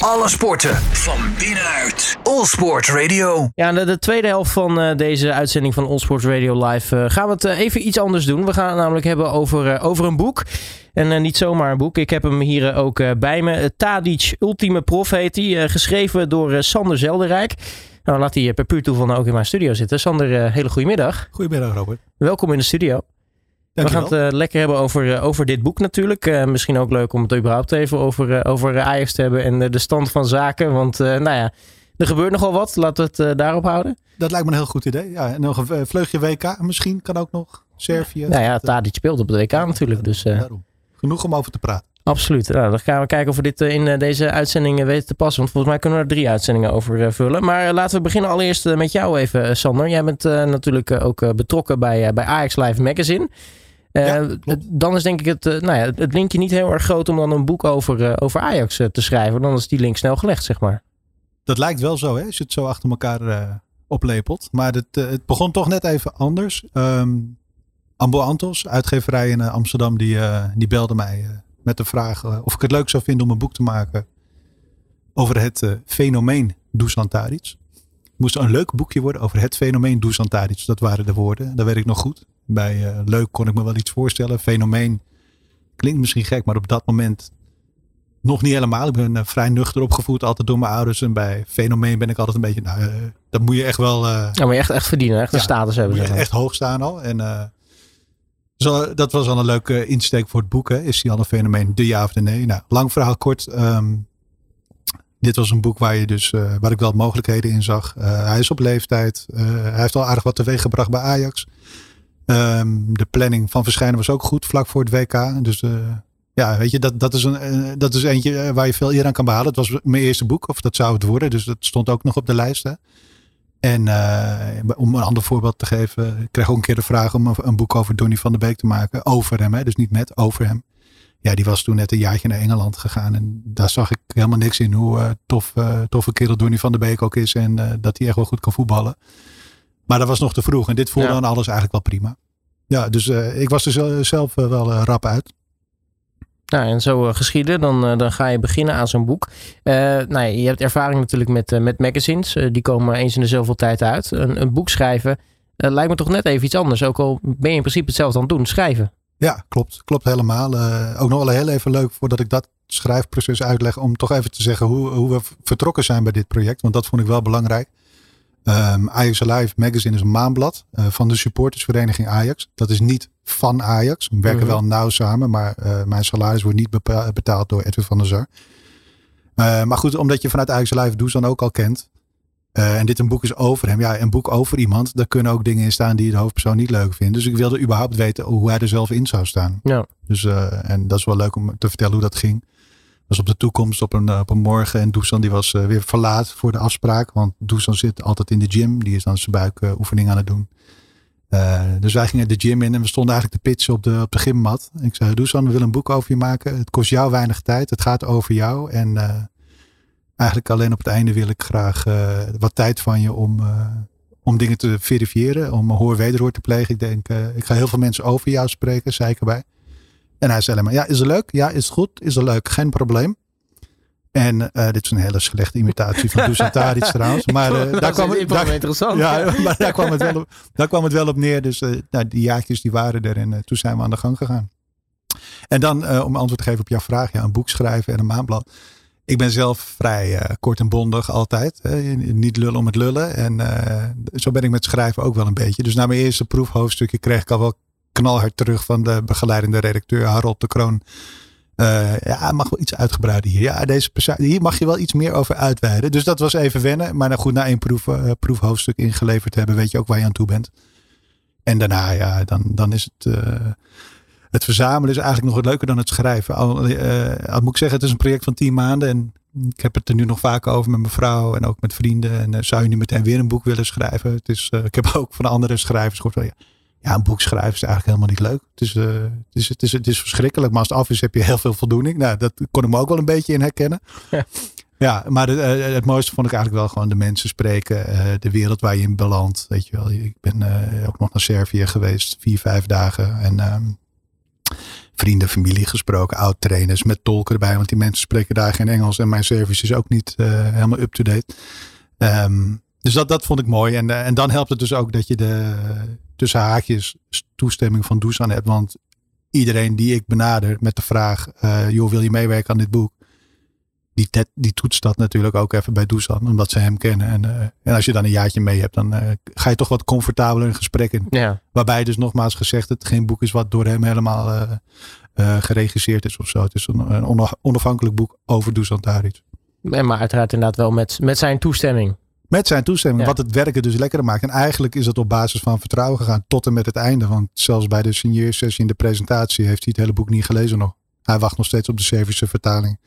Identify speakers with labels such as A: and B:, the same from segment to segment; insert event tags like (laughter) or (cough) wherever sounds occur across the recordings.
A: Alle sporten van binnenuit. All Sport Radio.
B: Ja, de, de tweede helft van uh, deze uitzending van All Sport Radio Live uh, gaan we het uh, even iets anders doen. We gaan het namelijk hebben over, over een boek. En niet zomaar een boek. Ik heb hem hier ook bij me. Tadic Ultieme Prof heet hij. geschreven door Sander Zelderijk. Nou, laat hij per puur toeval nou ook in mijn studio zitten. Sander, hele goedemiddag.
C: Goedemiddag, Robert.
B: Welkom in de studio. We gaan het uh, lekker hebben over, uh, over dit boek natuurlijk. Uh, misschien ook leuk om het überhaupt even over, over Ajax te hebben en de stand van zaken. Want nou ja, er gebeurt nogal wat. Laten we het daarop houden.
C: Dat lijkt me een heel goed idee. Ja, en nog een vleugje WK misschien kan ook nog. Servië.
B: Nou ja, Tadic speelt op de WK natuurlijk. Dus,
C: daarom. Genoeg om over te praten.
B: Absoluut. Nou, dan gaan we kijken of we dit in deze uitzending weten te passen. Want volgens mij kunnen we er drie uitzendingen over vullen. Maar laten we beginnen allereerst met jou even, Sander. Jij bent natuurlijk ook betrokken bij, bij Ajax Live Magazine. Uh, dan is denk ik het, uh, nou ja, het linkje niet heel erg groot om dan een boek over, uh, over Ajax te schrijven. Dan is die link snel gelegd, zeg maar.
C: Dat lijkt wel zo, hè, als je het zo achter elkaar oplepelt. Maar het, het begon toch net even anders. Um, Ambo Antos, uitgeverij in Amsterdam, die, die belde mij met de vraag of ik het leuk zou vinden om een boek te maken over het fenomeen Dusan Tadic. Het moest een leuk boekje worden over het fenomeen Dusan Tadic. Dat waren de woorden, dat weet ik nog goed. Bij uh, Leuk kon ik me wel iets voorstellen. Fenomeen klinkt misschien gek, maar op dat moment nog niet helemaal. Ik ben uh, vrij nuchter opgevoed, altijd door mijn ouders. En bij Fenomeen ben ik altijd een beetje, nou, uh, dat moet je echt wel...
B: ja, moet je echt, echt verdienen, echt ja, een status hebben.
C: Je echt hoog staan al. En zo, dat was al een leuke insteek voor het boek. Hè. Is die al een fenomeen, de ja of de nee? Nou, lang verhaal kort. Um, dit was een boek waar, je dus, uh, waar ik wel mogelijkheden in zag. Uh, hij is op leeftijd. Uh, hij heeft al aardig wat teweeg gebracht bij Ajax. Um, de planning van verschijnen was ook goed vlak voor het WK. Dus uh, ja, weet je, dat, dat, is een, uh, dat is eentje eh, waar je veel eer aan kan behalen. Het was mijn eerste boek, of dat zou het worden. Dus dat stond ook nog op de lijst. En om een ander voorbeeld te geven, ik kreeg ook een keer de vraag om een boek over Donny van der Beek te maken. Over hem, hè, dus niet met, over hem. Ja, die was toen net een jaartje naar Engeland gegaan. En daar zag ik helemaal niks in hoe tof, uh, toffe kerel Donny van der Beek ook is. En dat hij echt wel goed kan voetballen. Maar dat was nog te vroeg. En dit voelde ja. dan alles eigenlijk wel prima. Ja, dus uh, ik was er zelf uh, wel uh, rap uit.
B: Nou, en zo geschieden, dan, dan ga je beginnen aan zo'n boek. nou, je hebt ervaring natuurlijk met, met magazines. die komen eens in de zoveel tijd uit. Een, een boek schrijven lijkt me toch net even iets anders. Ook al ben je in principe hetzelfde aan het doen, schrijven.
C: Ja, klopt. Klopt helemaal. ook nog wel heel even leuk voordat ik dat schrijfproces uitleg. Om toch even te zeggen hoe, hoe we vertrokken zijn bij dit project. Want dat vond ik wel belangrijk. Um, Ajax Alive Magazine is een maandblad uh, van de supportersvereniging Ajax. Dat is niet van Ajax. We werken mm -hmm. wel nauw samen, maar uh, mijn salaris wordt niet betaald door Edwin van der Sar. Uh, maar goed, omdat je vanuit Ajax Alive Does dan ook al kent. en dit een boek is over hem. Ja, een boek over iemand. Daar kunnen ook dingen in staan die de hoofdpersoon niet leuk vindt. Dus ik wilde überhaupt weten hoe hij er zelf in zou staan. Ja. Dus, en dat is wel leuk om te vertellen hoe dat ging was op de toekomst op een, eh, op een morgen. En Dusan die was uh, weer verlaat voor de afspraak. Want Dusan zit altijd in de gym. Die is dan zijn buikoefening uh, aan het doen. Dus wij gingen de gym in en we stonden eigenlijk te pitchen op de, op de gymmat. Ik zei, Dusan, we willen een boek over je maken. Het kost jou weinig tijd. Het gaat over jou. En eigenlijk alleen op het einde wil ik graag wat tijd van je om, om dingen te verifiëren. Om hoor-wederhoor te plegen. Ik denk, ik ga heel veel mensen over jou spreken, zei ik erbij. En hij zei alleen maar, ja, is het leuk? Ja, is het goed? Is het leuk? Geen probleem. En uh, dit is een hele slechte imitatie van Dusan (laughs) Tadic trouwens. Maar uh, daar, kwam,
B: daar, interessant. (laughs)
C: Ja, maar daar kwam het wel op, daar kwam het wel op neer. Dus uh, nou, die jaartjes die waren er en toen zijn we aan de gang gegaan. En dan om antwoord te geven op jouw vraag. Ja, een boek schrijven en een maandblad. Ik ben zelf vrij kort en bondig altijd. niet lullen om het lullen. En zo ben ik met schrijven ook wel een beetje. Dus na mijn eerste proefhoofdstukje kreeg ik al wel knalhard terug van de begeleidende redacteur Harold de Kroon. Uh, ja, mag wel iets uitgebreider hier. Ja, deze hier mag je wel iets meer over uitweiden. Dus dat was even wennen. Maar nou goed, na één proef, uh, proefhoofdstuk ingeleverd hebben, weet je ook waar je aan toe bent. En daarna, ja, dan, dan is het. Uh, het verzamelen is eigenlijk nog wat leuker dan het schrijven. Al, moet ik zeggen, het is een project van tien maanden. En ik heb het er nu nog vaak over met mijn vrouw en ook met vrienden. En zou je nu meteen weer een boek willen schrijven? Het is, ik heb (laughs) ook van andere schrijvers gehoord. Ja, ja, een boek schrijven is eigenlijk helemaal niet leuk. Het is, uh, het, is, het, is, het is verschrikkelijk, maar als het af is heb je heel veel voldoening. Nou, dat kon ik me ook wel een beetje in herkennen. Ja, ja maar de, uh, het mooiste vond ik eigenlijk wel gewoon de mensen spreken. Uh, de wereld waar je in belandt. Weet je wel, ik ben ook nog naar Servië geweest, vier, vijf dagen. En ehm, vrienden, familie gesproken, oud-trainers met tolken erbij. Want die mensen spreken daar geen Engels en mijn service is ook niet helemaal up-to-date. Ehm, dus dat, dat vond ik mooi. En, en dan helpt het dus ook dat je de tussen haakjes toestemming van Dusan hebt. Want iedereen die ik benader met de vraag, joh, wil je meewerken aan dit boek? die, die toetst dat natuurlijk ook even bij Dusan, omdat ze hem kennen. En, uh, en als je dan een jaartje mee hebt, dan uh, ga je toch wat comfortabeler in gesprek in.
B: Ja.
C: Waarbij dus nogmaals gezegd, het geen boek is wat door hem helemaal uh, geregisseerd is of zo. Het is een, een onafhankelijk boek over Dusan Taric.
B: En maar uiteraard inderdaad wel met, met zijn toestemming.
C: Met zijn toestemming, wat het werken dus lekkerder maakt. En eigenlijk is het op basis van vertrouwen gegaan tot en met het einde. Want zelfs bij de signeersessie in de presentatie heeft hij het hele boek niet gelezen nog. Hij wacht nog steeds op de Servische vertaling.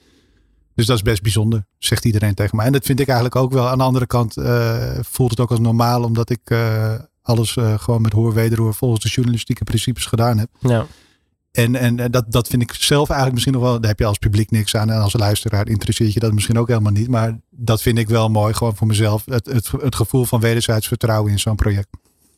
C: Dus dat is best bijzonder, zegt iedereen tegen mij. En dat vind ik eigenlijk ook wel. Aan de andere kant uh, voelt het ook als normaal, omdat ik uh, alles uh, gewoon met hoor wederhoor volgens de journalistieke principes gedaan heb.
B: Ja.
C: En, en dat, dat vind ik zelf eigenlijk misschien nog wel, daar heb je als publiek niks aan. En als luisteraar interesseert je dat misschien ook helemaal niet. Maar dat vind ik wel mooi, gewoon voor mezelf. Het, het, het gevoel van wederzijds vertrouwen in zo'n project.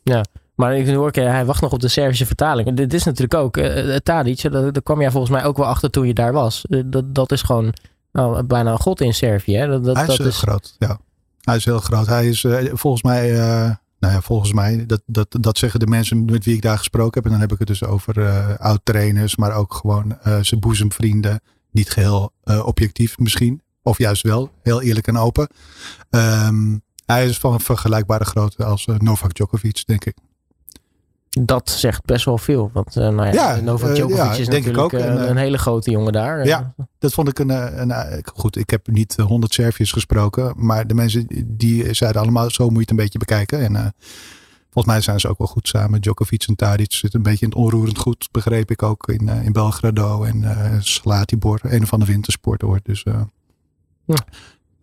B: Ja, maar ik hoor, hij wacht nog op de Servische vertaling. Dit is natuurlijk ook, uh, Tadic, daar, kwam jij volgens mij ook wel achter toen je daar was. dat, dat is gewoon nou, bijna een god in Servië. Hè? Dat, dat,
C: hij is
B: dat
C: heel groot, ja. Hij is heel groot. Hij is uh, volgens mij, uh, nou ja, volgens mij, dat, dat, dat zeggen de mensen met wie ik daar gesproken heb. En dan heb ik het dus over uh, oud-trainers, maar ook gewoon zijn boezemvrienden. Niet geheel objectief misschien, of juist wel, heel eerlijk en open. Um, hij is van vergelijkbare grootte als Novak Djokovic, denk ik
B: dat zegt best wel veel. Want uh, nou ja, ja Novak uh, Djokovic ja, is denk natuurlijk ik ook. Een, een, hele grote jongen daar.
C: Ja, dat vond ik een, een, Goed, ik heb niet honderd Serviërs gesproken. Maar de mensen die zeiden allemaal zo moet je het een beetje bekijken. En uh, volgens mij zijn ze ook wel goed samen. Djokovic en Tadic zitten een beetje in het onroerend goed. Begreep ik ook in, in Belgrado en uh, Slatibor. Een of andere wintersport hoor. Dus ja.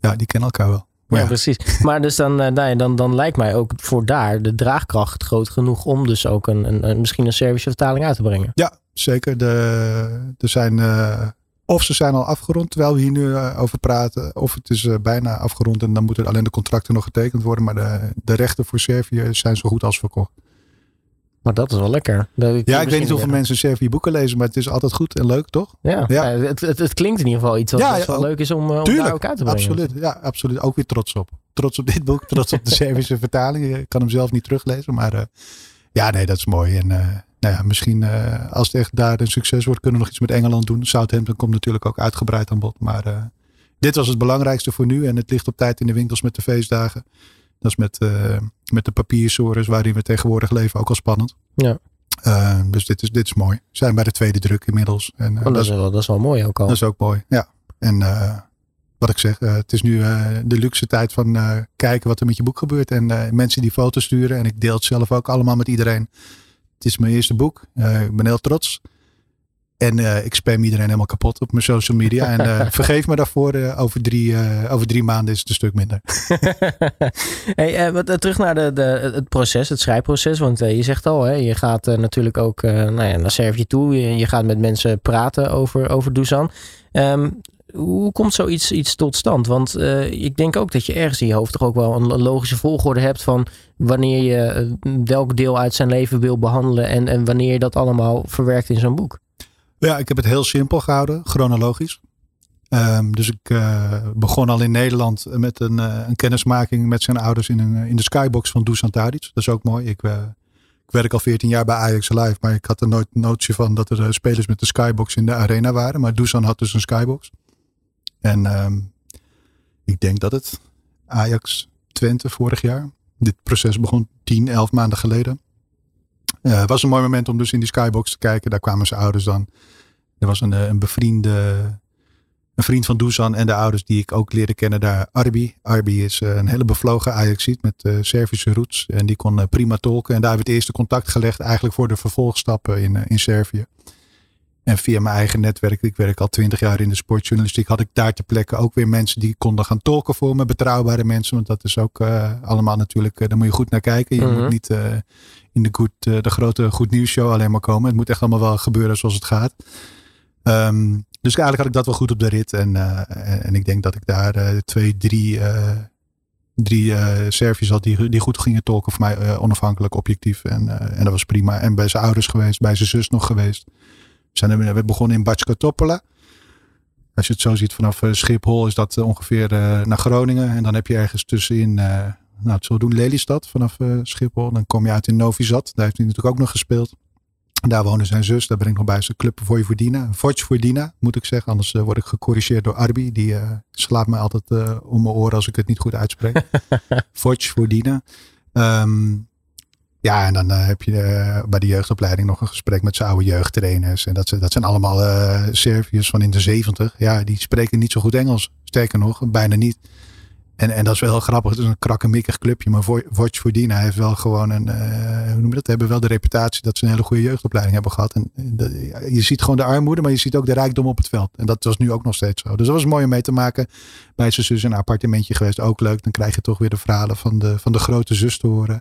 C: ja, die kennen elkaar wel.
B: Ja, precies. Maar dus dan, uh, dan, dan lijkt mij ook voor daar de draagkracht groot genoeg om dus ook een, een, een misschien een Servische vertaling uit te brengen.
C: Ja, zeker. De, er zijn, uh, of ze zijn al afgerond terwijl we hier nu uh, over praten, of het is bijna afgerond en dan moeten alleen de contracten nog getekend worden. Maar de, de rechten voor Servië zijn zo goed als verkocht.
B: Maar dat is wel lekker.
C: Ik ja, ik weet niet hoeveel mensen Servië boeken lezen, maar het is altijd goed en leuk, toch?
B: Ja, ja. het, het, het, klinkt in ieder geval iets wat ja, wel leuk is om, eh, om ook uit te brengen.
C: Absoluut, ja, absoluut. Ook weer trots op. Trots op dit boek, trots op de (laughs) Servische vertaling. Ik kan hem zelf niet teruglezen, maar uh, ja, nee, dat is mooi. En uh, nou ja, misschien als het echt daar een succes wordt, kunnen we nog iets met Engeland doen. Southampton komt natuurlijk ook uitgebreid aan bod, maar dit was het belangrijkste voor nu en het ligt op tijd in de winkels met de feestdagen. Dat is met, uh, met de papiersores waarin we tegenwoordig leven ook al spannend.
B: Ja.
C: Uh, dus dit is, dit is mooi. We zijn bij de tweede druk inmiddels. En,
B: uh, dat, is wel, dat is wel mooi ook al.
C: Dat is ook mooi, ja. En wat ik zeg, het is nu de luxe tijd van kijken wat er met je boek gebeurt. En mensen die foto's sturen. En ik deel het zelf ook allemaal met iedereen. Het is mijn eerste boek. ik ben heel trots. En uh, ik spam iedereen helemaal kapot op mijn social media. En uh, (laughs) vergeef me daarvoor. Uh, over, drie, over drie maanden is het een stuk minder. (laughs)
B: hey, wat, terug naar de, de, het proces, het schrijfproces. Want je zegt al, hè, je gaat natuurlijk ook nou ja, naar Servië toe. Je, je, gaat met mensen praten over, over Dusan. Um, hoe komt zoiets iets tot stand? Want ik denk ook dat je ergens in je hoofd toch ook wel een logische volgorde hebt van wanneer je welk deel uit zijn leven wil behandelen en, en wanneer je dat allemaal verwerkt in zo'n boek.
C: Ja, ik heb het heel simpel gehouden, chronologisch. Um, dus ik uh, begon al in Nederland met een, uh, een, kennismaking met zijn ouders in, een, in de skybox van Dusan Tadic. Dat is ook mooi. Ik, uh, ik, werk al 14 jaar bij Ajax Live, maar ik had er nooit notie van dat er spelers met de skybox in de arena waren. Maar Dusan had dus een skybox. En um, ik denk dat het Ajax Twente vorig jaar. Dit proces begon 10, 11 maanden geleden. Het was een mooi moment om dus in die skybox te kijken. Daar kwamen zijn ouders dan. Er was een, eh, een bevriende, een vriend van Dusan en de ouders die ik ook leerde kennen daar, Arbi. Arbi is eh, een hele bevlogen Ajaxiet met uh, Servische roots. En die kon prima tolken. En daar hebben we het eerste contact gelegd eigenlijk voor de vervolgstappen in, in Servië. En via mijn eigen netwerk, ik werk al twintig jaar in de sportjournalistiek, had ik daar ter plekke ook weer mensen die konden gaan tolken voor me. Betrouwbare mensen, want dat is ook allemaal natuurlijk, daar moet je goed naar kijken. Je moet mhm. niet in de, goed, eh, de grote goed nieuws show alleen maar komen. Het moet echt allemaal wel gebeuren zoals het gaat. Um, dus eigenlijk had ik dat wel goed op de rit. En, uh, en ik denk dat ik daar uh, twee, drie, drie uh, Serviërs had die, die goed gingen tolken voor mij onafhankelijk, objectief. En, en dat was prima. En bij zijn ouders geweest, bij zijn zus nog geweest. Zijn we, begonnen in Batska Topola. Als je het zo ziet vanaf Schiphol is dat ongeveer naar Groningen. En dan heb je ergens tussenin, nou het zal doen, Lelystad vanaf Schiphol. Dan kom je uit in Novi Sad. Daar heeft hij natuurlijk ook nog gespeeld. Daar woonde zijn zus. Daar ben ik nog bij zijn club voor Vojvodina. Vojvodina moet ik zeggen. Anders word ik gecorrigeerd door Arbi. Die slaat me altijd om mijn oren als ik het niet goed uitspreek. (laughs) Vojvodina. Um, ja, en dan uh, heb je uh, bij de jeugdopleiding nog een gesprek met zijn oude jeugdtrainers. En dat, dat zijn allemaal uh, Serviërs van in de zeventig. Ja, die spreken niet zo goed Engels. Sterker nog, bijna niet. En, en dat is wel heel grappig. Het is een krakkemikkig clubje. Maar Vojvodina heeft wel gewoon een, hoe noem je dat? Hebben wel de reputatie dat ze een hele goede jeugdopleiding hebben gehad. En de, je ziet gewoon de armoede, maar je ziet ook de rijkdom op het veld. En dat was nu ook nog steeds zo. Dus dat was mooi om mee te maken. Bij zijn zus een appartementje geweest. Ook leuk. Dan krijg je toch weer de verhalen van de, van de grote zus te horen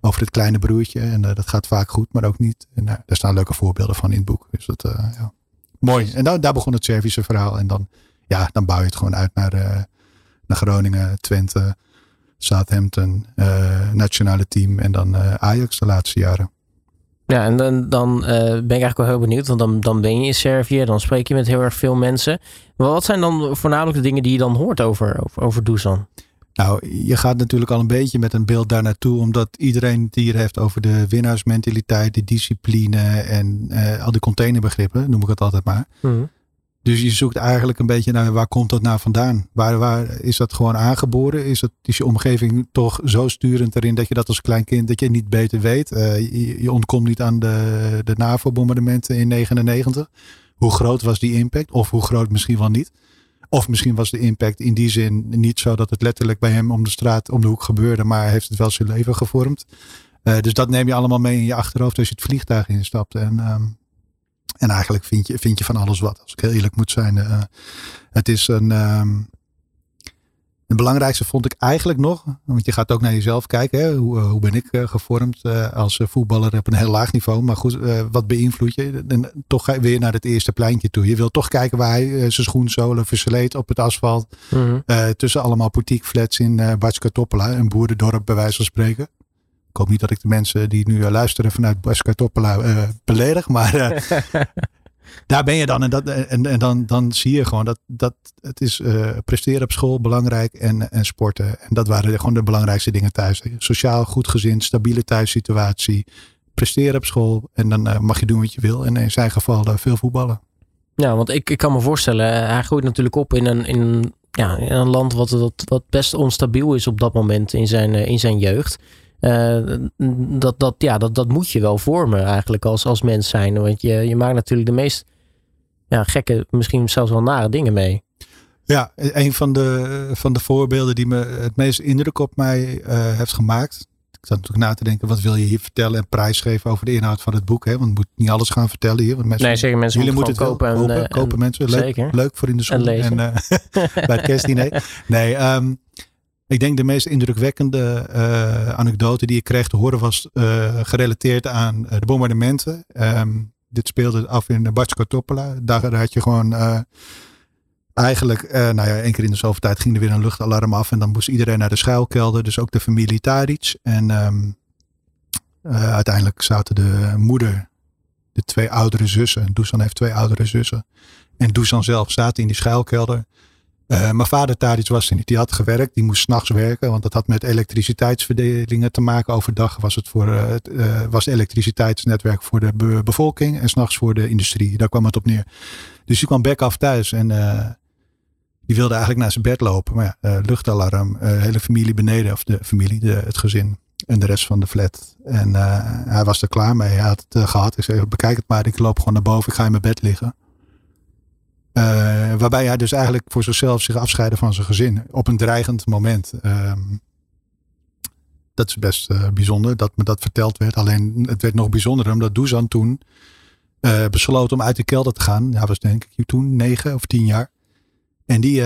C: over het kleine broertje. En uh, dat gaat vaak goed, maar ook niet. En uh, daar staan leuke voorbeelden van in het boek. Dus dat, uh, ja. Mooi. En dan, daar begon het Servische verhaal. En dan, ja, dan bouw je het gewoon uit naar, naar Groningen, Twente, Southampton, nationale team. En dan Ajax de laatste jaren.
B: Ja, en dan, dan ben ik eigenlijk wel heel benieuwd. Want dan, dan ben je in Servië, dan spreek je met heel erg veel mensen. Maar wat zijn dan voornamelijk de dingen die je dan hoort over, over, over Dusan?
C: Nou, je gaat natuurlijk al een beetje met een beeld daar naartoe, omdat iedereen het hier heeft over de winnaarsmentaliteit, de discipline en uh, al die containerbegrippen, noem ik het altijd maar. Mm. Dus je zoekt eigenlijk een beetje naar waar komt dat nou vandaan? Waar, waar is dat gewoon aangeboren? Is, het, is je omgeving toch zo sturend erin dat je dat als klein kind dat je niet beter weet? Uh, je, ontkomt niet aan de, de NAVO-bombardementen in 99. Hoe groot was die impact? Of hoe groot misschien wel niet? Of misschien was de impact in die zin niet zo dat het letterlijk bij hem om de straat, om de hoek gebeurde, maar heeft het wel zijn leven gevormd. Uh, dus dat neem je allemaal mee in je achterhoofd als je het vliegtuig instapt. En, um, en eigenlijk vind je, vind je van alles wat, als ik heel eerlijk moet zijn. Uh, het is een, um, het belangrijkste vond ik eigenlijk nog, want je gaat ook naar jezelf kijken. Hè? Hoe, hoe ben ik uh, gevormd als voetballer op een heel laag niveau. Maar goed, wat beïnvloed je? En toch ga je weer naar het eerste pleintje toe. Je wil toch kijken waar hij zijn schoenzolen versleet op het asfalt. Mm -hmm. tussen allemaal flats in uh, Batska Toppela, een boerendorp bij wijze van spreken. Ik hoop niet dat ik de mensen die nu luisteren vanuit Batska Toppela beledig. Maar (laughs) daar ben je dan. En, dat, en, en dan, dan zie je gewoon dat, dat het is uh, presteren op school belangrijk en, en sporten. En dat waren gewoon de belangrijkste dingen thuis. Sociaal goed gezin, stabiele thuissituatie. Presteren op school en dan mag je doen wat je wil. En in zijn geval veel voetballen.
B: Ja, want ik, ik kan me voorstellen, hij groeit natuurlijk op in een, in, ja, in een land wat, wat, wat best onstabiel is op dat moment in zijn, in zijn jeugd. Uh, dat, dat, ja, dat, dat moet je wel vormen eigenlijk als, als mens zijn. Want je, je maakt natuurlijk de meest ja, gekke, misschien zelfs wel nare dingen mee.
C: Ja, een van de, van de voorbeelden die me het meest indruk op mij uh, heeft gemaakt. Ik zat natuurlijk na te denken, wat wil je hier vertellen en prijsgeven over de inhoud van het boek? Hè? Want je moet niet alles gaan vertellen hier. Want mensen,
B: nee, zeker mensen
C: jullie moeten het kopen. En, kopen, en, kopen mensen. Leuk, zeker. leuk voor in de zon. En, en uh, (laughs) bij het kerstdiner. Nee, um, ik denk de meest indrukwekkende uh, anekdote die ik kreeg te horen was uh, gerelateerd aan de bombardementen. Um, dit speelde af in Batsko Topola. Daar, daar, had je gewoon eigenlijk, nou ja, één keer in de zoveel tijd ging er weer een luchtalarm af. En dan moest iedereen naar de schuilkelder. Dus ook de familie Taric. En um, uiteindelijk zaten de moeder, de twee oudere zussen. Dusan heeft twee oudere zussen. En Dusan zelf zaten in die schuilkelder. Uh, mijn vader Tadic was er niet. Die had gewerkt. Die moest s'nachts werken. Want dat had met elektriciteitsverdelingen te maken. Overdag was het voor uh, was elektriciteitsnetwerk voor de be bevolking. En s'nachts voor de industrie. Daar kwam het op neer. Dus die kwam bek af thuis. En die wilde eigenlijk naar zijn bed lopen. Maar ja, luchtalarm. hele familie beneden. Of de familie, het gezin. En de rest van de flat. En hij was er klaar mee. Hij had het gehad. Ik zei, bekijk het maar. Ik loop gewoon naar boven. Ik ga in mijn bed liggen. Uh, waarbij hij dus eigenlijk voor zichzelf zich afscheidde van zijn gezin. Op een dreigend moment. Uh, dat is best uh, bijzonder dat me dat verteld werd. Alleen het werd nog bijzonderer omdat Dusan toen uh, besloot om uit de kelder te gaan. Hij was denk ik toen negen of tien jaar. En die,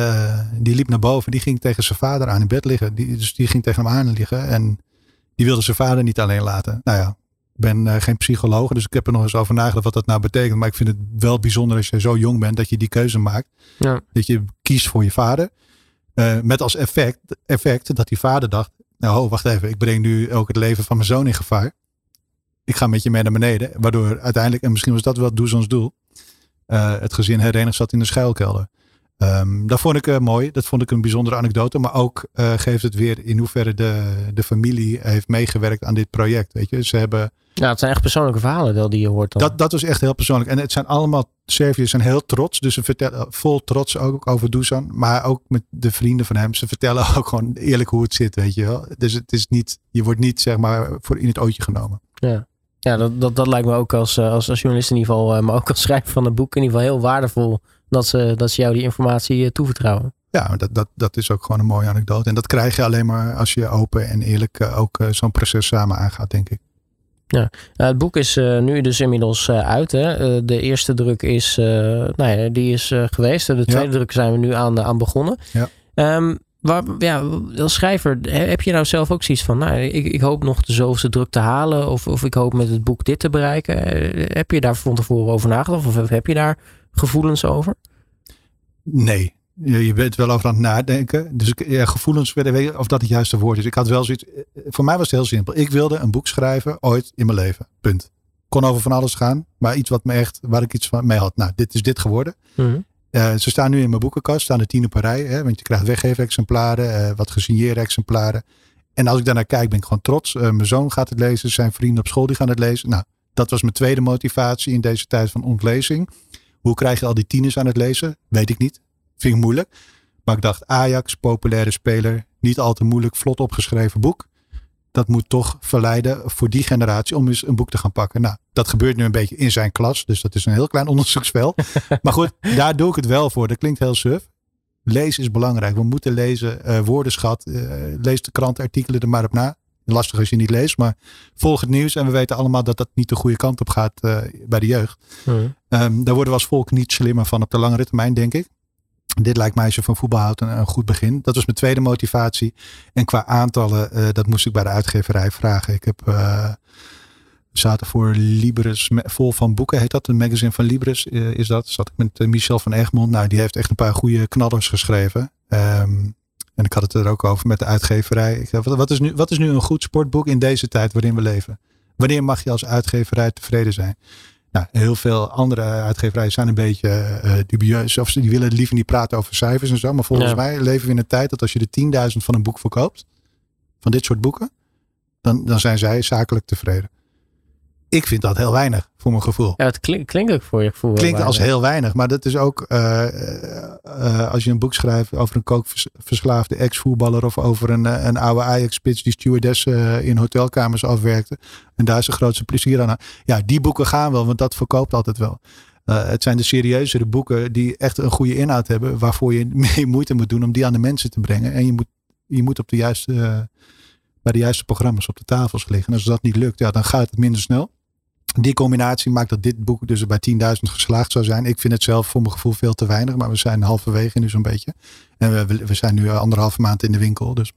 C: die liep naar boven. Die ging tegen zijn vader aan in bed liggen. Die, dus die ging tegen hem aan liggen. En die wilde zijn vader niet alleen laten. Nou ja, ben uh, geen psycholoog, dus ik heb er nog eens over nagedacht wat dat nou betekent. Maar ik vind het wel bijzonder als je zo jong bent dat je die keuze maakt. Ja. Dat je kiest voor je vader. Uh, met als effect, effect dat die vader dacht, nou wacht even, ik breng nu ook het leven van mijn zoon in gevaar. Ik ga met je mee naar beneden. Waardoor uiteindelijk, en misschien was dat wel Doezons doel. het gezin herenigd zat in de schuilkelder. Um, dat vond ik uh, mooi. Dat vond ik een bijzondere anekdote. Maar ook uh, geeft het weer in hoeverre de, de familie heeft meegewerkt aan dit project. Weet je, ze hebben.
B: Ja, het zijn echt persoonlijke verhalen die je hoort. Dan.
C: Dat, dat was echt heel persoonlijk. En het zijn allemaal Serviërs zijn heel trots. Dus ze vertellen vol trots ook over Dusan. Maar ook met de vrienden van hem. Ze vertellen (laughs) ook gewoon eerlijk hoe het zit. Weet je wel. Dus het is niet, je wordt niet zeg maar voor in het ootje genomen.
B: Ja. Ja, dat, dat, dat lijkt me ook als, eh, als, als journalist in ieder geval, maar ook als schrijver van een boek in ieder geval heel waardevol dat ze, dat ze jou die informatie eh, toevertrouwen.
C: Ja, dat, dat, dat is ook gewoon een mooie anekdote. En dat krijg je alleen maar als je open en eerlijk eh, ook eh, zo'n proces samen aangaat, denk ik.
B: Ja, het boek is nu dus inmiddels uit. Hè? de eerste druk is, nou ja, die is geweest. De tweede druk zijn we nu aan, aan begonnen. Ja. Um, waar, ja, als schrijver, heb je nou zelf ook zoiets van, nou, ik, ik hoop nog de zoveelste druk te halen. Of, of ik hoop met het boek dit te bereiken. Heb je daar van tevoren over nagedacht? Of heb je daar gevoelens over?
C: Nee. Je bent wel over aan het nadenken. Dus ik, ja, gevoelens, weet of dat het juiste woord is. Ik had wel zoiets. Eh, voor mij was het heel simpel. Ik wilde een boek schrijven ooit in mijn leven. Punt. Kon over van alles gaan. Maar iets wat me echt, waar ik iets van mee had. Nou, dit is dit geworden. Mhm. Eh, ze staan nu in mijn boekenkast. Staan er tien op een rij. Hè, want je krijgt weggeven-exemplaren. Uh, wat gesigneerde exemplaren. En als ik daarnaar kijk, ben ik gewoon trots. mijn zoon gaat het lezen. Zijn vrienden op school die gaan het lezen. Nou, dat was mijn tweede motivatie in deze tijd van ontlezing. Hoe krijg je al die tieners aan het lezen? Weet ik niet. Vind ik moeilijk. Maar ik dacht, Ajax, populaire speler, niet al te moeilijk, vlot opgeschreven boek. Dat moet toch verleiden voor die generatie om eens een boek te gaan pakken. Nou, dat gebeurt nu een beetje in zijn klas. Dus dat is een heel klein (laughs) onderzoeksvel. maar goed, daar doe ik het wel voor. Dat klinkt heel suf. Lezen is belangrijk. We moeten lezen. Uh, woordenschat. Uh, lees de krantenartikelen er maar op na. Lastig als je niet leest, maar volg het nieuws. En we weten allemaal dat dat niet de goede kant op gaat uh, bij de jeugd. Um, daar worden we als volk niet slimmer van op de langere termijn, denk ik. Dit lijkt mij als je van voetbal houdt een, goed begin. Dat was mijn tweede motivatie. En qua aantallen, uh, dat moest ik bij de uitgeverij vragen. Ik heb uh, zaten voor Libris, vol van boeken heet dat. Een magazine van Libris uh, is dat. Zat ik met Michel van Egmond. Nou, die heeft echt een paar goede knallers geschreven. Um, en ik had het er ook over met de uitgeverij. Ik zei, wat, is nu, wat is nu een goed sportboek in deze tijd waarin we leven? Wanneer mag je als uitgeverij tevreden zijn? Nou, heel veel andere uitgeverijen zijn een beetje uh, dubieus. Of die willen liever niet praten over cijfers en zo. Maar volgens mij leven we in een tijd dat als je de 10.000 van een boek verkoopt. Van dit soort boeken. Dan, dan zijn zij zakelijk tevreden. Ik vind dat heel weinig voor mijn gevoel.
B: Ja, het klinkt, klinkt ook voor je gevoel.
C: Klinkt als heel weinig, maar dat is ook uh, uh, als je een boek schrijft over een kookverslaafde ex-voetballer of over een, een oude Ajax-spits die stewardess in hotelkamers afwerkte. En daar is de grootste plezier aan. Ja, die boeken gaan wel, want dat verkoopt altijd wel. het zijn de serieuzere boeken die echt een goede inhoud hebben, waarvoor je (laughs) mee moeite moet doen om die aan de mensen te brengen. En je moet, je moet op de juiste, bij de juiste programma's op de tafels liggen. En als dat niet lukt, ja, dan gaat het minder snel. Die combinatie maakt dat dit boek dus bij 10.000 geslaagd zou zijn. Ik vind het zelf voor mijn gevoel veel te weinig, maar we zijn halverwege nu zo'n beetje. En we, we zijn nu anderhalve maand in de winkel, dus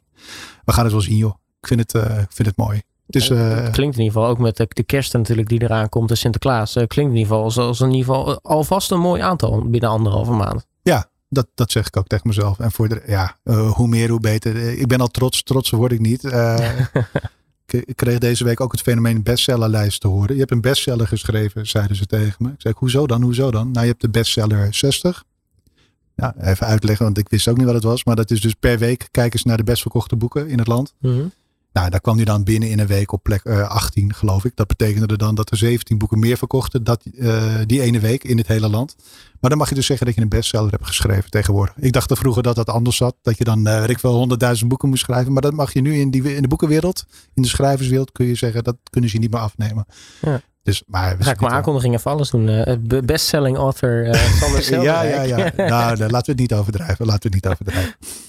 C: we gaan het wel zien joh. Ik vind het, uh, ik vind het mooi. Het, is, uh,
B: het klinkt in ieder geval ook met de, de kerst natuurlijk die eraan komt, de Sinterklaas. Uh, klinkt in ieder geval als, als in ieder geval alvast een mooi aantal binnen anderhalve maand.
C: Dat, dat zeg ik ook tegen mezelf. En voor de, ja, hoe meer, hoe beter. Ik ben al trots, trots word ik niet. (laughs) ik kreeg deze week ook het fenomeen bestsellerlijst te horen. Je hebt een bestseller geschreven, zeiden ze tegen me. Ik zei, hoezo dan, hoezo dan? Nou, je hebt de bestseller 60. Ja, even uitleggen, want ik wist ook niet wat het was. Maar dat is dus per week kijken ze naar de best verkochte boeken in het land. Mm nou, daar kwam hij dan binnen in een week op plek uh, eh, 18, geloof ik. Dat betekende dan dat er 17 boeken meer verkochten dat, uh, die ene week in het hele land. Maar dan mag je dus zeggen dat je een bestseller hebt geschreven tegenwoordig. Ik dacht er vroeger dat dat anders zat. Dat je dan, uh, weet ik wel, 100.000 boeken moest schrijven. Maar dat mag je nu in, die, in de boekenwereld, in de schrijverswereld, kun je zeggen dat kunnen ze niet meer afnemen. Ja. Dus, maar
B: Ga ik mijn aankondiging even alles doen. Uh, bestselling author uh, Sander (laughs)
C: Ja, ja, ja. nou, laten we het niet overdrijven. Laten we het niet overdrijven. (laughs)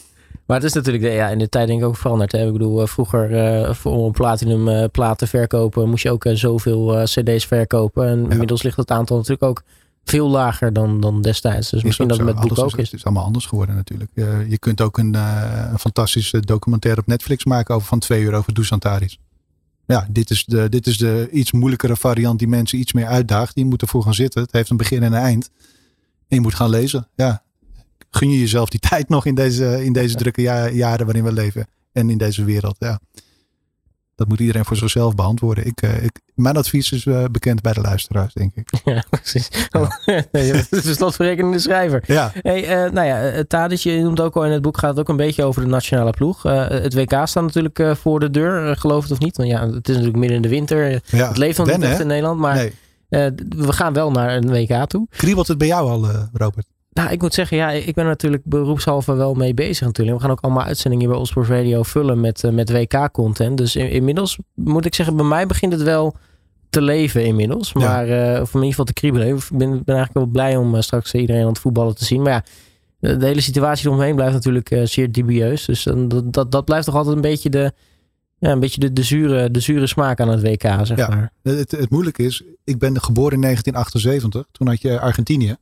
B: Maar het is natuurlijk de, ja, in de tijd denk ik ook veranderd. Hè? Ik bedoel, eh, vroeger uh, voor om een platinum uh, plaat te verkopen moest je ook uh, zoveel cd's verkopen. En inmiddels ligt het aantal natuurlijk ook veel lager dan, dan destijds. Dus misschien dat het met boek ook is.
C: Het is allemaal anders geworden natuurlijk. je kunt ook een, een fantastische documentaire op Netflix maken over van twee uur over Dusantaris. Ja, dit is, de, dit is de iets moeilijkere variant die mensen iets meer uitdaagt. Die moeten ervoor gaan zitten. Het heeft een begin en een eind. En je moet gaan lezen. Ja, gun je jezelf die (laughs) tijd nog in deze, in deze drukke jaren waarin we leven. En in deze wereld, ja. dat moet iedereen voor zichzelf beantwoorden. Ik, ik, mijn advies is bekend bij de luisteraars, denk ik. (laughs)
B: Ja, precies. Ja. (laughs) het is slotverrekenende schrijver.
C: Ja.
B: Hey, nou ja, Tadic, je noemt ook al in het boek, gaat het ook een beetje over de nationale ploeg. het WK staat natuurlijk voor de deur, geloof het of niet. Want ja, het is natuurlijk midden in de winter.
C: Ja.
B: Het leeft nog niet echt in Nederland, maar...
C: Nee.
B: we gaan wel naar een WK toe.
C: Kriebelt het bij jou al, Robert?
B: Nou, ik moet zeggen, ja, ik ben natuurlijk beroepshalve wel mee bezig natuurlijk. We gaan ook allemaal uitzendingen bij Osborne Radio vullen met, uh, met WK-content. Dus inmiddels moet ik zeggen, bij mij begint het wel te leven inmiddels. Maar, ja. uh, of in ieder geval te kriebelen. Ik ben, ben eigenlijk wel blij om uh, straks iedereen aan het voetballen te zien. Maar ja, de, hele situatie eromheen blijft natuurlijk zeer dubieus. Dus dat, dat, dat blijft toch altijd een beetje de, ja, een beetje de, de, zure, de zure smaak aan het WK, zeg
C: ja,
B: maar.
C: Het, het moeilijke is, ik ben geboren in 1978. Toen had je Argentinië.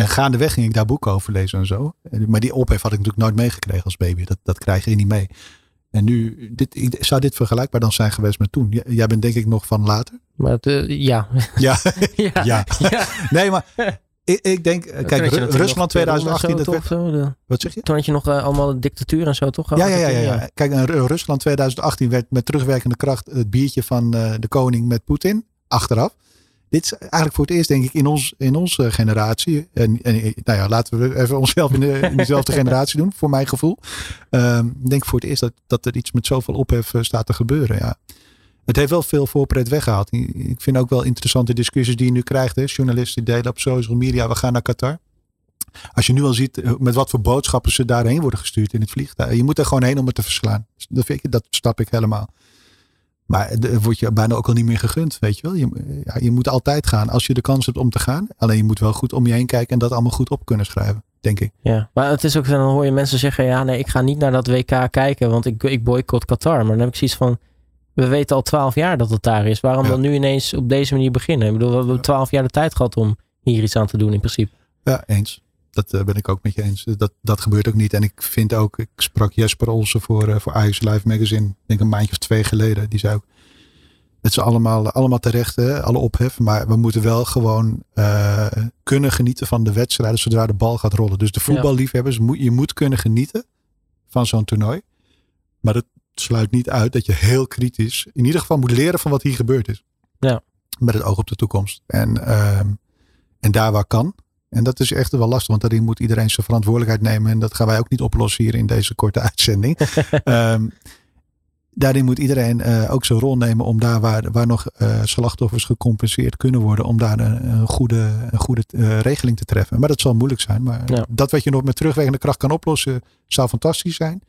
C: En gaandeweg ging ik daar boeken over lezen en zo. Maar die ophef had ik natuurlijk nooit meegekregen als baby. Dat, dat krijg je niet mee. En nu, dit, zou dit vergelijkbaar dan zijn geweest met toen? Jij bent denk ik nog van later?
B: Maar het, uh, ja. (laughs)
C: Ja. (laughs)
B: ja.
C: ja. ja. Nee, maar ik, ik denk, kijk, Ru Rusland 2018. Dat werd,
B: de,
C: wat zeg je?
B: Toen had je nog uh, allemaal dictatuur en zo, toch?
C: Ja, ja, ja, ja, ja. Kijk, in Rusland 2018 werd met terugwerkende kracht het biertje van uh, de koning met Poetin achteraf dit is eigenlijk voor het eerst, denk ik, in, ons, in onze generatie. En, en nou ja, laten we even onszelf in, de, in dezelfde generatie doen, voor mijn gevoel. Um, ik denk voor het eerst dat, dat er iets met zoveel ophef staat te gebeuren. Ja. Het heeft wel veel voorpret weggehaald. Ik vind ook wel interessante discussies die je nu krijgt. Hè. Journalisten delen op social media, we gaan naar Qatar. Als je nu al ziet met wat voor boodschappen ze daarheen worden gestuurd in het vliegtuig. Je moet er gewoon heen om het te verslaan. Dat, vind dat snap ik helemaal. Maar er wordt je bijna ook al niet meer gegund, weet je wel. Je, ja, je moet altijd gaan als je de kans hebt om te gaan. Alleen je moet wel goed om je heen kijken en dat allemaal goed op kunnen schrijven, denk ik.
B: Ja, maar het is ook, dan hoor je mensen zeggen, ja nee, ik ga niet naar dat WK kijken, want ik, ik boycott Qatar. Maar dan heb ik zoiets van, we weten al twaalf jaar dat het daar is. Waarom
C: Ja.
B: dan nu ineens op deze manier beginnen? Ik bedoel, we hebben twaalf jaar de tijd gehad om hier iets aan te doen in principe.
C: Ja, eens. Dat eh, ben ik ook met je eens. Dat, dat gebeurt ook niet. En ik vind ook, ik sprak Jesper Olsen voor, eh, voor Ajax Live Magazine, ik denk een maandje of twee geleden. Die zei ook, het is allemaal, allemaal terecht, hè, alle ophef. Maar we moeten wel gewoon eh, kunnen genieten van de wedstrijden zodra de bal gaat rollen. Dus de voetballiefhebbers, moet, je moet kunnen genieten van zo'n toernooi. Maar dat sluit niet uit dat je heel kritisch, in ieder geval moet leren van wat hier gebeurd is.
B: Ja.
C: Met het oog op de toekomst. En, ehm, en daar waar kan. En dat is echt wel lastig, want daarin moet iedereen zijn verantwoordelijkheid nemen. En dat gaan wij ook niet oplossen hier in deze korte (laughs) uitzending. Ehm, daarin moet iedereen eh, ook zijn rol nemen om daar waar, waar nog eh, slachtoffers gecompenseerd kunnen worden, om daar een, een goede, een goede eh, regeling te treffen. Maar dat zal moeilijk zijn. Maar
B: Ja.
C: dat wat je nog met terugwerkende kracht kan oplossen, zou fantastisch zijn.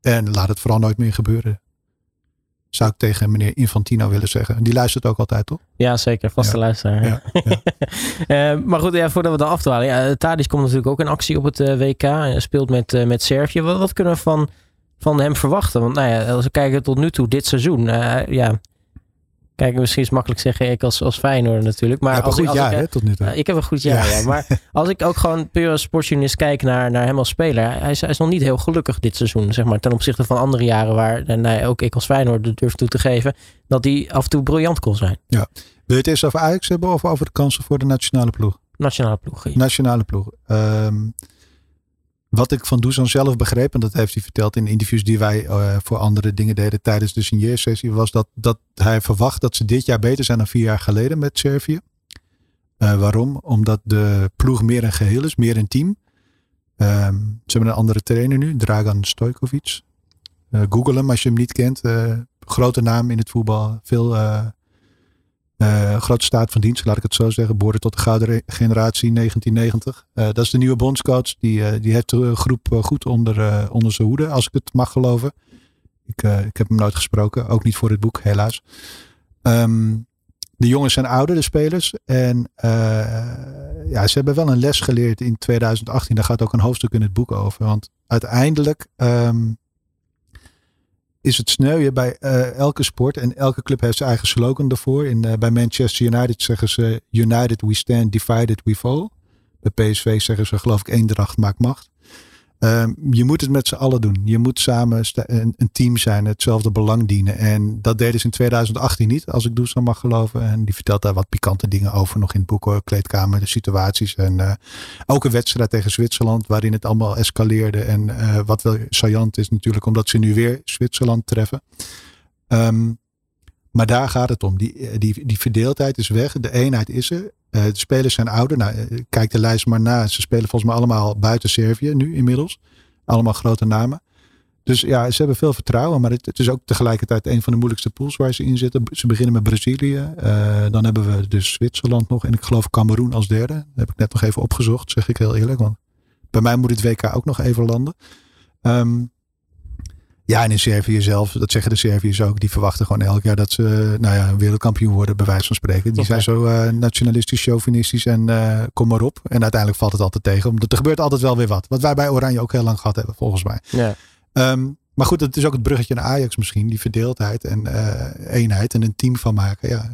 C: En laat het vooral nooit meer gebeuren. Zou ik tegen meneer Infantino willen zeggen. Die luistert ook altijd, toch?
B: Ja, zeker. Vaste
C: Ja.
B: luisteraar.
C: Ja, ja. (laughs)
B: Eh, maar goed, ja, voordat we dan afdwalen. Ja, Tadic komt natuurlijk ook in actie op het eh, WK. Hij speelt met, eh, met Servië. Wat, wat kunnen we van, van hem verwachten? Want nou ja, als we kijken tot nu toe, dit seizoen. ja, kijk, misschien is het makkelijk zeggen ik als, als Feyenoord natuurlijk. Maar als, ik-
C: goed
B: als
C: jaar,
B: ik,
C: hè, tot nu toe.
B: Ja, ik heb een goed jaar,
C: Ja.
B: ja. Maar (laughs) als ik ook gewoon puur als sportjournalist kijk naar, naar hem als speler. Hij is, hij is nog niet heel gelukkig dit seizoen. Zeg maar, ten opzichte van andere jaren waar en, ja, ook ik als Feyenoord durf toe te geven. Dat hij af en toe briljant kon zijn.
C: Wil je het eerst over Ajax hebben of over de kansen voor de nationale ploeg?
B: Nationale ploeg.
C: Nationale ploeg. Ehm, wat ik van Dusan zelf begreep, en dat heeft hij verteld in interviews die wij eh, voor andere dingen deden tijdens de signeersessie, was dat, dat hij verwacht dat ze dit jaar beter zijn dan vier jaar geleden met Servië. Eh, waarom? Omdat de ploeg meer een geheel is, meer een team. Ehm, ze hebben een andere trainer nu, Dragan Stojkovic. Eh, Google hem als je hem niet kent. Grote naam in het voetbal. Veel eh, grote staat van dienst, laat ik het zo zeggen. Behoorde tot de gouden generatie 1990. Eh, dat is de nieuwe bondscoach. Die, eh, die heeft de groep goed onder, onder zijn hoede, als ik het mag geloven. Ik, ik heb hem nooit gesproken, ook niet voor dit boek, helaas. Ehm, de jongens zijn ouder, de spelers. En ja, ze hebben wel een les geleerd in 2018. Daar gaat ook een hoofdstuk in het boek over. Want uiteindelijk ehm, is het sneuien bij eh, elke sport. En elke club heeft zijn eigen slogan daarvoor. In, eh, bij Manchester United zeggen ze United we stand, divided we fall. Bij PSV zeggen ze geloof ik eendracht maakt macht. Ehm, je moet het met z'n allen doen. Je moet samen een, team zijn, hetzelfde belang dienen. En dat deden ze in 2018 niet, als ik Doesman mag geloven. En die vertelt daar wat pikante dingen over nog in het boek. Hoor. Kleedkamer, de situaties. En eh, ook een wedstrijd tegen Zwitserland waarin het allemaal escaleerde. En eh, wat wel saillant is natuurlijk, omdat ze nu weer Zwitserland treffen. Ehm, maar daar gaat het om. Die, die, die verdeeldheid is weg. De eenheid is er. De spelers zijn ouder. Nou, kijk de lijst maar na. Ze spelen volgens mij allemaal buiten Servië nu inmiddels. Allemaal grote namen. Dus ja, ze hebben veel vertrouwen. Maar het, is ook tegelijkertijd een van de moeilijkste pools waar ze in zitten. Ze beginnen met Brazilië. Uh, dan hebben we dus Zwitserland nog. En ik geloof Cameroen als derde. Heb ik net nog even opgezocht, zeg ik heel eerlijk. Want bij mij moet het WK ook nog even landen. Um, ja, en in Servië zelf, dat zeggen de Serviërs ook, die verwachten gewoon elk jaar dat ze nou ja, wereldkampioen worden, bij wijze van spreken. Die zijn zo uh, nationalistisch, chauvinistisch en uh, kom maar op. En uiteindelijk valt het altijd tegen, omdat er gebeurt altijd wel weer wat. Wat wij bij Oranje ook heel lang gehad hebben, volgens mij. Ja. Um, maar goed, het is ook het bruggetje naar Ajax misschien. Die verdeeldheid en uh, eenheid en een team van maken. Ja,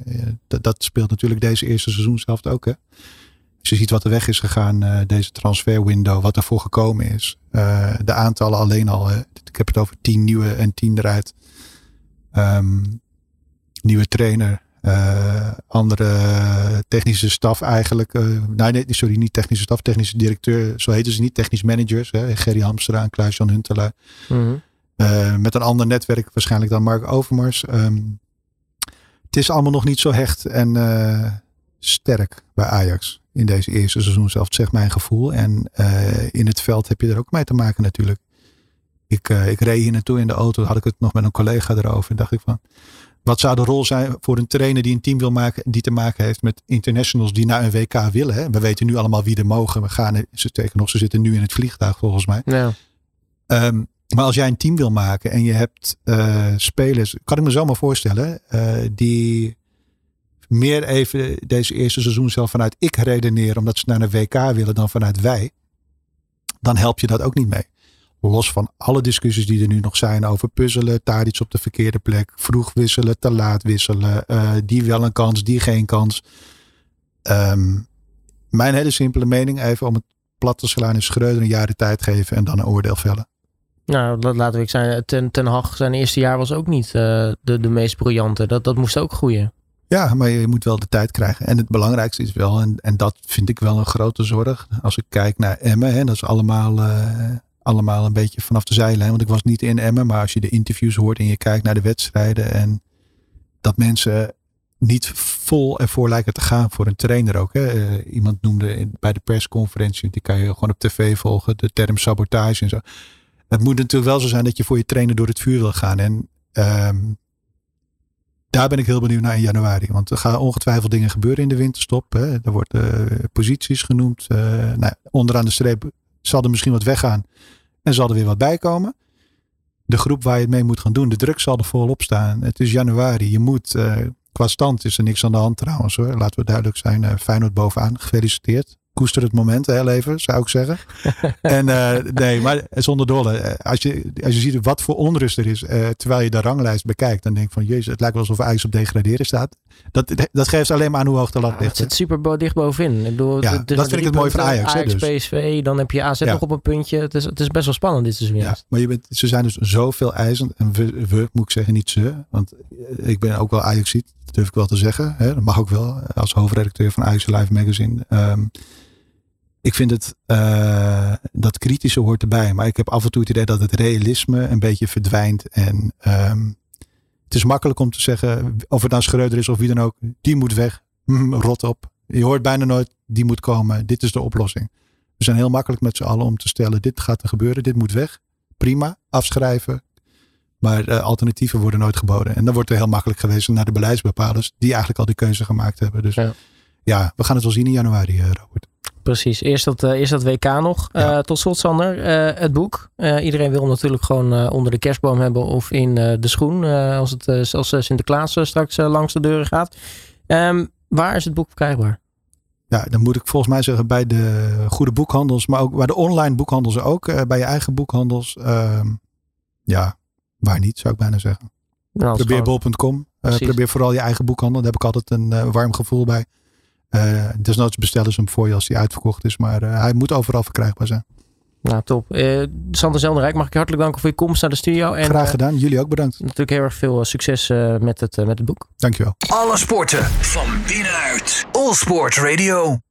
C: dat, dat, speelt natuurlijk deze eerste seizoen zelf ook. Hè? Als je ziet wat er weg is gegaan, uh, deze transferwindow, wat ervoor gekomen is. Uh, de aantallen alleen al. Hè? Ik heb het over tien nieuwe en tien eruit. Um, nieuwe trainer. andere technische staf eigenlijk. nee, nee, sorry, niet technische staf. Technische directeur. Zo heten ze niet. Technisch managers. Hè? Gerry Hamstra en Klaas-Jan Huntelaar. Mm uh, met een ander netwerk, waarschijnlijk dan Mark Overmars. Um, het is allemaal nog niet zo hecht en sterk bij Ajax in deze eerste seizoen zelf, zegt mijn gevoel. En uh, in het veld heb je er ook mee te maken natuurlijk. Ik, ik reed hier naartoe in de auto, had ik het nog met een collega erover. En dacht ik van, wat zou de rol zijn voor een trainer die een team wil maken, die te maken heeft met internationals die naar een WK willen? Hè? We weten nu allemaal wie er mogen. We gaan, ze, tegen nog, ze zitten nu in het vliegtuig volgens mij. Ja. Um, maar als jij een team wil maken en je hebt uh, spelers, kan ik me zo maar voorstellen, die meer even deze eerste seizoen zelf vanuit ik redeneren, omdat ze naar een WK willen dan vanuit wij, dan help je dat ook niet mee. Los van alle discussies die er nu nog zijn over puzzelen, daar iets op de verkeerde plek, vroeg wisselen, te laat wisselen, uh, die wel een kans, die geen kans. Um, mijn hele simpele mening, even om het plat te slaan, is een jaar de tijd geven en dan een oordeel vellen.
B: Nou, laten we zijn. Ten, ten Hag zijn eerste jaar was ook niet uh, de, de meest briljante. Dat, dat moest ook groeien.
C: Ja, maar je moet wel de tijd krijgen. En het belangrijkste is wel, en, en dat vind ik wel een grote zorg. Als ik kijk naar Emmen, hè, dat is allemaal, uh, allemaal een beetje vanaf de zijlijn. Want ik was niet in Emmen, maar als je de interviews hoort en je kijkt naar de wedstrijden. En dat mensen niet vol ervoor lijken te gaan voor een trainer ook. Hè. Uh, iemand noemde bij de persconferentie, die kan je gewoon op tv volgen, de term sabotage en zo het moet natuurlijk wel zo zijn dat je voor je trainer door het vuur wil gaan. En um, daar ben ik heel benieuwd naar in januari. Want er gaan ongetwijfeld dingen gebeuren in de winterstop. Hè. Er worden uh, posities genoemd. Uh, nou, onderaan de streep zal er misschien wat weggaan. En zal er weer wat bij komen. De groep waar je het mee moet gaan doen. De druk zal er volop staan. Het is januari. Je moet... Uh, qua stand is er niks aan de hand trouwens hoor. Laten we duidelijk zijn. Feyenoord bovenaan. Gefeliciteerd koester het moment heel even, zou ik zeggen. (laughs) en uh, nee, maar zonder dolle. Eh, als je, als je ziet wat voor onrust er is, uh, terwijl je de ranglijst bekijkt, dan denk ik van, jezus, het lijkt wel alsof Ajax op degraderen staat. Dat, dat geeft alleen maar aan hoe hoog de lat ligt.
B: het zit super dicht bovenin. Ik bedoel,
C: ja, dat vind ik het mooi van Ajax.
B: Ajax,
C: dus.
B: PSV, dan heb je AZ nog op een puntje. Het is, het is best wel spannend dit seizoen.
C: Ja, maar je bent, ze zijn dus zoveel eisend. En we, we, moet ik zeggen, niet ze. Want ik ben ook wel Ajax ziet, dat durf ik wel te zeggen. Hè? Dat mag ook wel, als hoofdredacteur van Ajax Live Magazine. Um, ik vind het, uh, dat kritische hoort erbij. Maar ik heb af en toe het idee dat het realisme een beetje verdwijnt. En um, het is makkelijk om te zeggen, of het nou Schreuder is of wie dan ook, die moet weg. Mm, rot op. Je hoort bijna nooit, die moet komen. Dit is de oplossing. We zijn heel makkelijk met z'n allen om te stellen, dit gaat er gebeuren, dit moet weg. Prima, afschrijven. Maar uh, alternatieven worden nooit geboden. En dan wordt er heel makkelijk gewezen naar de beleidsbepalers, die eigenlijk al die keuze gemaakt hebben. Dus ja, ja we gaan het wel zien in januari, uh, Robert.
B: Precies, eerst dat, eerst dat WK nog. Uh, tot slot, Sander, uh, het boek. iedereen wil natuurlijk gewoon onder de kerstboom hebben of in de schoen. als, het, als Sinterklaas straks langs de deuren gaat. Um, waar is het boek verkrijgbaar?
C: Ja, dan moet ik volgens mij zeggen bij de goede boekhandels, maar ook bij de online boekhandels ook. bij je eigen boekhandels. Ehm, ja, waar niet, zou ik bijna zeggen. Nou, Probeerbol.com. probeer vooral je eigen boekhandel. Daar heb ik altijd een warm gevoel bij. Uh, desnoods bestellen ze hem voor je als hij uitverkocht is. Maar uh, hij moet overal verkrijgbaar zijn.
B: Nou, top. Uh, Sander Zelderijk, mag ik je hartelijk danken voor je komst naar de studio.
C: En, Graag gedaan. Jullie ook bedankt.
B: Natuurlijk heel erg veel succes met, het, met het boek.
C: Dankjewel.
A: Alle sporten van binnenuit. All Sport Radio.